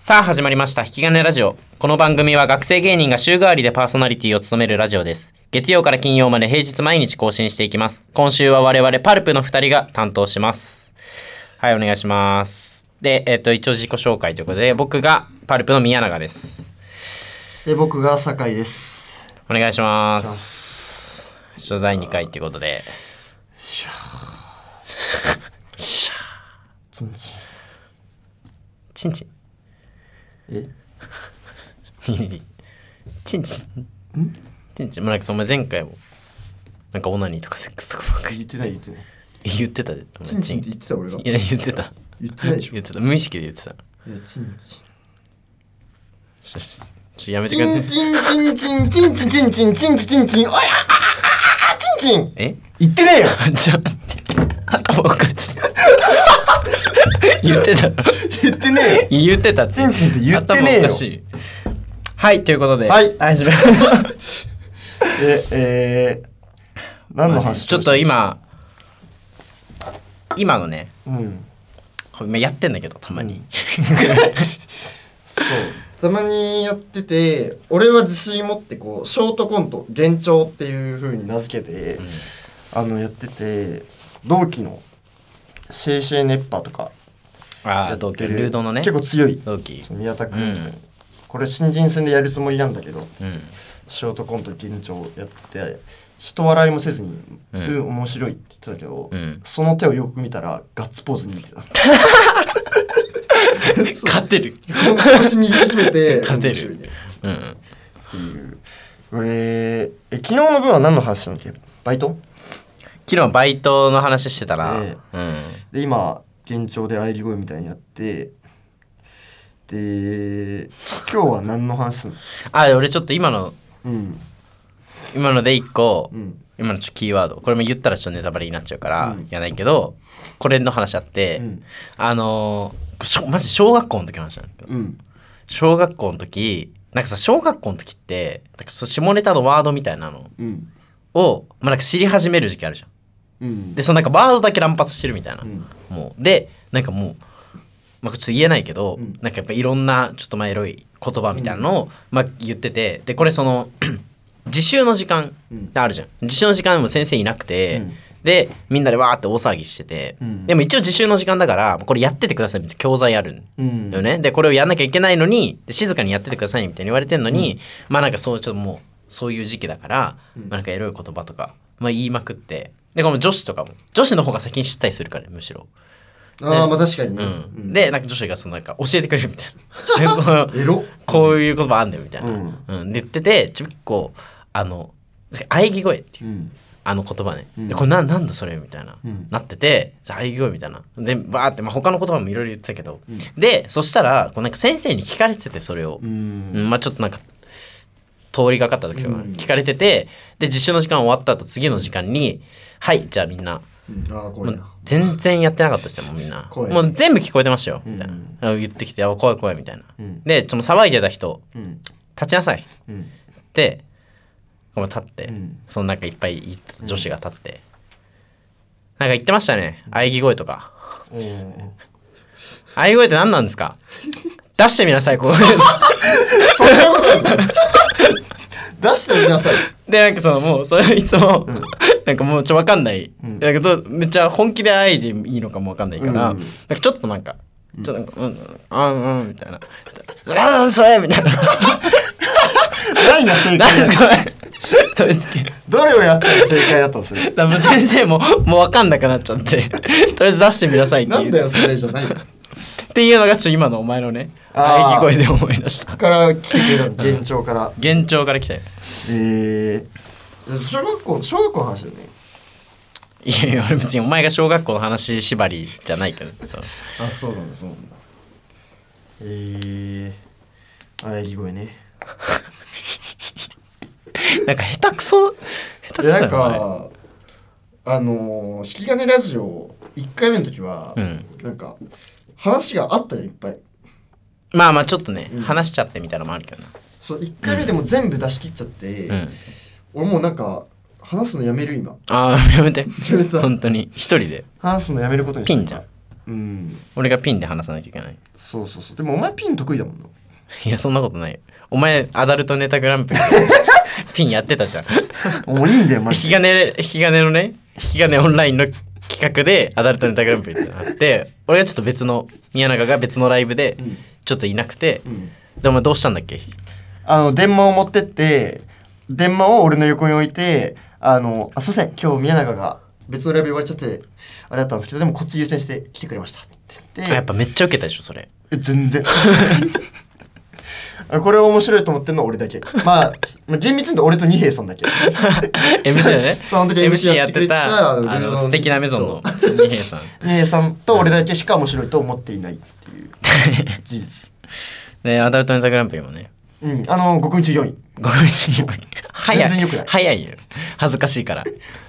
さあ始まりました。引き金ラジオ。この番組は学生芸人が週替わりでパーソナリティを務めるラジオです。月曜から金曜まで平日毎日更新していきます。今週は我々パルプの2人が担当します。はいお願いします。でえっ、と一応自己紹介ということで僕がパルプの宮永です。で僕が酒井です。お願いします。ちょっと第2回ということで。しゃしゃちんちん。チンチンえ？チンチン。チンチン。もうなんかその前前回もなんかオナニーとかセックスとかばっかり。言ってない言ってない。言ってたで。ちんちんって言ってた俺が。いや言ってた。言ってないでしょ。言ってた。無意識で言ってた。いやちんちんちょちょやめてチンくれ。てチンチンチンチンチンチンチンチンチンチンチン。おやあああチンチン。え？言ってねえよ。ちょ頭おかしい 言ってた言ってねえよ。言ってたチンチンって言ってねえよ。はいということではい。始め ええー、何の話ちょっと今今のねうん。これ今やってんだけどたまに、そう。たまにやってて俺は自信持ってこうショートコント幻聴っていう風に名付けて、あのやってて同期のシェイシェイネッパーとかああ同ルードのね。結構強い。同期。宮田君、うん。これ新人戦でやるつもりなんだけどうん。ショートコント幻聴やって人笑いもせずに「ううんん、面白い」って言ってたけど、うん。その手をよく見たらガッツポーズに似てた。勝てる。腰握りしめて 勝てる。うん。っていう。これえ昨日の分は何の話したんだっけ？バイト？昨日バイトの話してたら、え。うん。で今幻聴で喘ぎ声みたいにやってで今日は何の話すんの？あ俺ちょっと今のうん。今ので一個、うん。今のちょキーワード。これも言ったらちょっとネタバレになっちゃうから、うん。言わないけどこれの話あって、うん。あのマジ小学校の時の話なんだけど。うん。小学校の時なんかさ小学校の時って下ネタのワードみたいなのうん。を、まあ、なんか知り始める時期あるじゃんうん。でそのなんかワードだけ乱発してるみたいな、うん。もう。でなんかもう、まあ、ちょっと言えないけど、うん。なんかやっぱいろんなちょっとまあエロい言葉みたいなのを、まあ、言っててでこれその 自習の時間あるじゃん。自習の時間でも先生いなくて、うん。でみんなでわーって大騒ぎしてて、うん。でも一応自習の時間だからこれやっててくださいみたいな教材あるんうん。だよね、でこれをやんなきゃいけないのにで静かにやっててくださいみたいに言われてんのに、まあなんかそうちょっともうそういう時期だから、うん。まあ、なんかエロい言葉とか、まあ、言いまくって。でこの女子とかも。女子の方が先に知ったりするからむしろ。ああまあ確かにね、うん。うん。でなんか女子がそのなんか教えてくれるみたいな。でこのエロ？こういう言葉あんだよみたいな、うん。うん。で言っててちょっとこうあの喘ぎ声っていう。うん。あの言葉ね、うん。でこれななんだそれみたいな、うん。なってて喘ぎ声みたいな。でバーって、まあ、他の言葉もいろいろ言ってたけど、うん。でそしたらこうなんか先生に聞かれててそれを、まあちょっとなんか通りがかった時とかうん。聞かれててで実習の時間終わった後次の時間に「はいじゃあみんな。全然やってなかったですよもうみんな。もう全部聞こえてましたようん。みたいな、言ってきて「あ怖い怖い」みたいな。うん。でちょっと騒いでた人うん。立ちなさい。うん。ってこう立って、うん。そのなんかいっぱいい女子が立って、なんか言ってましたね喘ぎ声とか。喘ぎ声って何なんですか？出してみなさいこう そんなこの 出してみなさい。でなんかそのもうそれいつも、うん。なんかもうちょっと分かんない、うん。だけどめっちゃ本気であいでいいのかも分かんないから、うん。なんかちょっとなんかちょっとなんかうんうんうんうんみたいな。ああそれみたいな。何が正解。だ何ですかこれとりあえずどれをやったら正解だったのそれだからもう先生ももう分かんなくなっちゃって。とりあえず出してみなさいっていう。なんだよそれじゃないよっていうのがちょっと今のお前のねあー。喘ぎ声で思い出した。から来てくれたの幻聴から。幻聴から来たよ。えー、小学校小学校の話だよね。いやいや俺別にお前が小学校の話縛りじゃないけどそう。あそうなんだそうなんだ。えー、あえぎ声ね。なんか下手くそ下手くそだでなんかあのー、引き金ラジオ1回目の時は、うん。なんか話があったよいっぱい。まあまあちょっとね、うん。話しちゃってみたいなのもあるけどな。そう1回目でも全部出し切っちゃって、うん。俺もうなんか話すのやめる今。ああやめて。やめた。本当に。一人で。話すのやめることにした。ピンじゃん。うん。俺がピンで話さなきゃいけないそうそうそう。でもお前ピン得意だもんな。いやそんなことない。よお前アダルトネタグランプリ ピンやってたじゃん。もういいんだよマ引き金引き金のね引き金オンラインの企画でアダルトネタグランプリってのがあって俺がちょっと別の宮永が別のライブでうんちょっといなくて、うん。でお前どうしたんだっけ？あの電話を持ってって電話を俺の横に置いてあのあすいません今日宮永が別のライブ言われちゃってあれだったんですけどでもこっち優先して来てくれましたって言って。あやっぱめっちゃ受けたでしょそれ。え全然。あ これ面白いと思ってんのは俺だけ。まあまあ厳密に言うと俺と二平さんだけ。MC だね。その時 MC やってたたあの素敵なメゾンの二平さん。二平さんと俺だけしか面白いと思っていないっていう事実。でアダルトネタグランプリもね。うんあの5分中4位ごめんなさい。早い。全然良くない。早いよ。恥ずかしいから。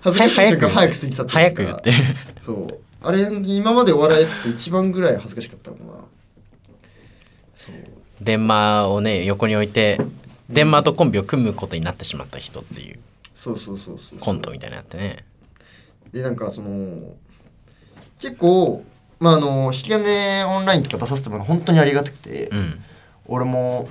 恥ずかしい瞬間は早く過ぎ去って早く言ってる。そう。あれ今までお笑いやってて一番ぐらい恥ずかしかったもんな。そう電話をね横に置いて電話とコンビを組むことになってしまった人っていう。そうそうそうそうコントみたいなのやってね。でなんかその結構まああの引き金オンラインとか出させてもらうの本当にありがたくて、うん。俺も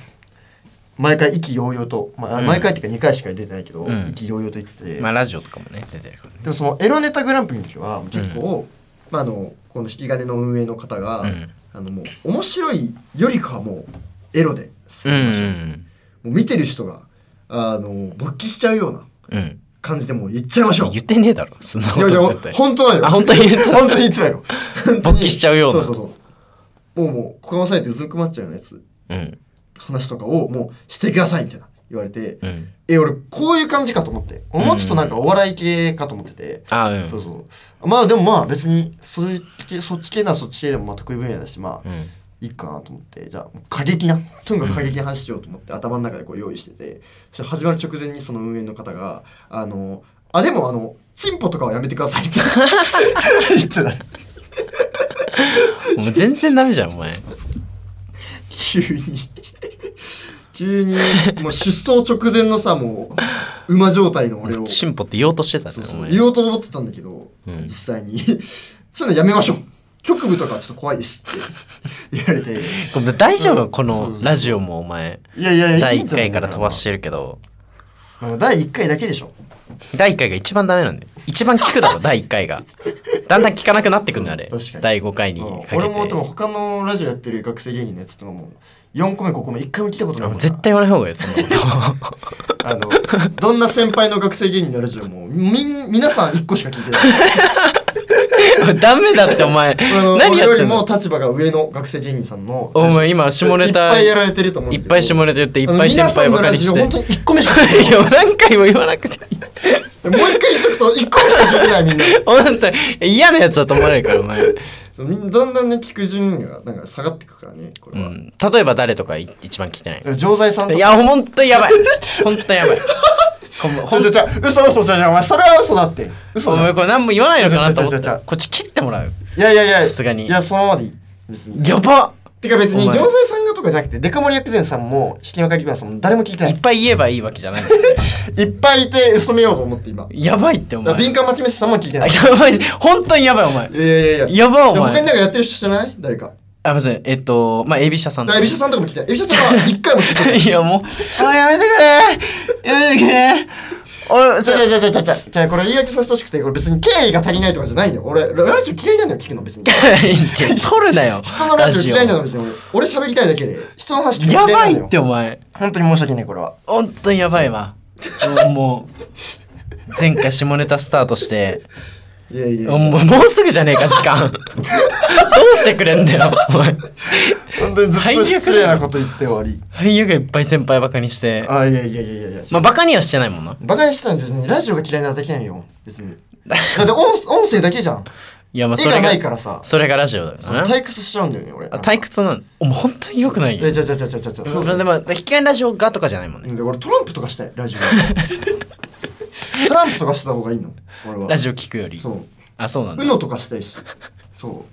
毎回意気揚々と、まあうん。毎回っていうか2回しか出てないけど、うん。意気揚々と言ってて、まあラジオとかもね出てるからね。でもそのエロネタグランプリの時は結構、まああのこの引き金の運営の方が、うん。あのもう面白いよりかはもうエロでうんう進めましょう、んもう見てる人があの勃起しちゃうようなうん。感じでもう言っちゃいましょう。言ってねえだろ。そんなこいやいやと絶対。本当だよ。あ本当に言ってた。本当に言ってたよ。勃起しちゃうような。そうそうそう。もうもうここのサイトうずくまっちゃうようなやつ。うん。話とかをもうしてくださいみたいな言われて、うん。え俺こういう感じかと思って。もうちょっとなんかお笑い系かと思ってて、あうん。そうそう。まあでもまあ別にそっち系ならそっち系でもまあ得意分野だしまあ、うんいいかなと思ってじゃあもう過激な とにかく過激な話しようと思って、頭の中でこう用意してて始まる直前にその運営の方が「あのあでもあのチンポとかはやめてください」って 言ってたもう全然ダメじゃんお前。急に。急にもう出走直前のさもう馬状態の俺を。チンポって言おうとしてたねそう言おうと思ってたんだけど、うん。実際に。そういうのやめましょう局部とかはちょっと怖いですって言われて。大丈夫？こうん。そうのラジオもお前。いやいやいや第1いいんじゃない？回から飛ばしてるけど。第1回だけでしょ。第1回が一番ダメなんだよ一番聞くだろ 第1回が。だんだん聞かなくなってくんだあれ。確かに。第5回にうんかけて。俺もでも他のラジオやってる学生芸人のやつとかも4個目5個目1回も聞いたことない絶対言わない方がいいよそんなこあのどんな先輩の学生芸人のラジオもみん皆さん1個しか聞いてない。と ダメだってお前。何や俺よりってんの？も立場が上の学生芸人さんのお前今下ネいっタぱいやられてると思うんいっぱい下ネタ言っていっぱい先輩ばかりして。本当に1個目しか聞い 何回も言わなくていい。もう一回言っとくと1個しか聞いてないみんな。本当に。嫌なやつだと思われるからお前、だんだんね聞く順位がなんか下がっていくからねこれは、うん、例えば誰とかい一番聞いてない？錠剤さんとか。いや本当にやばい。本当にやばいほんまほんほんじゃ嘘嘘じゃじゃお前それは嘘だって。嘘お前これ何も言わないのかなと思っ違う違う違う違うたこっち切ってもらういやいやいやさすがに。いやそのままでいい。別に。やばてか別にお前。錠剤さんがとかじゃなくてデカ盛り薬膳さんも引き分かりばさんも誰も聞いてない。いっぱい言えばいいわけじゃない いっぱいいて嘘めようと思って今。やばいってお前。敏感待ちメスさんも聞いてない。いやばい。本当にやばいお前。やいやいやいや。やばいおいや他に前なんかやってる人知らない？誰かあまずえっとまあエビシャさんエビシャさんとかも聞い。てエビシャさんは一回も聞いてない。いやもうあやめてくれ。やめてくれ。俺じゃじゃじゃじゃじゃじゃこれ言い訳させてほしくてこれ別に敬意が足りないとかじゃないんだよ。俺ラジオ嫌いなのよ聞くの別に。取るなよ。人のラジオ嫌いなの別に俺。俺喋りたいだけで。人の話聞いなのよばいってお前。本当に申し訳ないこれは。本当にやばいわ。もう前回下ネタスタートしていやいやもうすぐじゃねえか時間。どうしてくれんだよお前。本当にずっと失礼なこと言って終わり。俳優がいっぱい先輩バカにして。あいやいやいやいや。いやまあバカにはしてないもんな。バカにしたの別に。ラジオが嫌いなだけなのよ別に。だって音音声だけじゃん。いやまあそれ絵がないがからさ。それがラジオだからな退屈しちゃうんだよね俺。あ退屈なのお前本当によくないよ。えじゃじゃじゃじゃじゃじゃそうでも引き金ラジオがとかじゃないもんね。俺トランプとかしたいラジオ トランプとかした方がいいの？俺は。ラジオ聞くより。そう。あそうなんだ。UNO とかしたいし。そ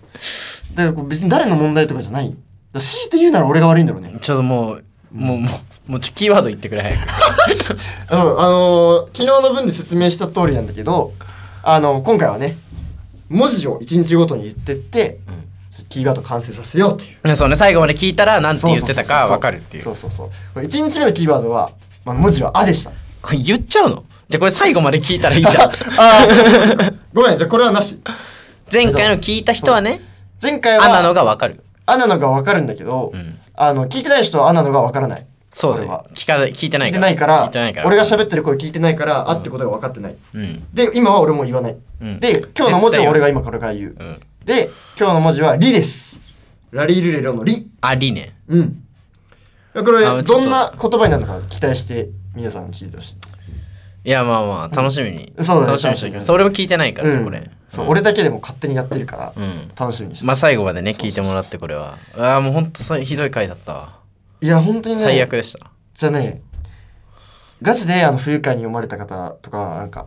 う。だからこう別に誰の問題とかじゃない。強いて言うなら俺が悪いんだろうね。ちょっともうもうもうもうちょキーワード言ってくれ早く。うんあのー昨日の分で説明した通りなんだけどあの今回はね文字を1日ごとに言ってってキーワード完成させようっていう。そうね最後まで聞いたら何て言ってたか分かるっていう。そうそうそう。これ1日目のキーワードは、まあ、文字は「あ」でした。これ言っちゃうの？じゃあこれ最後まで聞いたらいいじゃん。ああごめんじゃあこれはなし。前回の聞いた人はね前回はあなのが分かる「あ」なのが分かるんだけど、うん。あの聞いてない人は「あ」なのが分からない。そうだ聞か聞いてな聞いから。ないから聞いてないから。俺が喋ってる声聞いてないから「あ」ってことが分かってない。うん。で今は俺も言わない、うん。で今日の文字は俺が今これから言う、うん。で今日の文字は「リ」です。ラリルレロの「リ。ありね」うん。これどんな言葉になるのか期待して皆さん聞いてほしいいやまあまあ楽しみに、うん。そうだね楽しみにしておきますそれも聞いてないから、うん。これ。そう、俺だけでも勝手にやってるから、うん。楽しみにして、まあ最後までね聞いてもらってこれは。ああもうほんとさひどい回だったわ。いや本当にね最悪でした。じゃあねガチであの不愉快に読まれた方とかなんか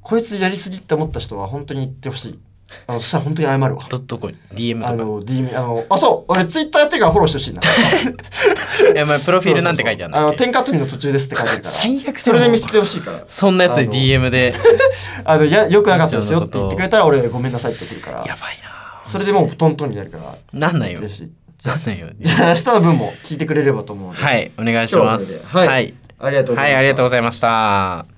こいつやりすぎって思った人は本当に言ってほしいあのそしたら本当に謝るわ。どどこに DM とか。あの DM あのあそう俺ツイッターやってるからフォローしてほしいな。いやまあプロフィールなんて書いてあるんあのだっけ？天下取りの途中ですって書いてるから。最悪それで見つけてほしいから。そんなやつであの DM で。あのやよくなかったですよって言ってくれたら俺ごめんなさいって送るから。やばいなそれでもうトントンになるから。なんないよ。んないよ。じゃあ明日の分も聞いてくれればと思うはいお願いします。はい、ありがとうございました。はい、ありがとうございました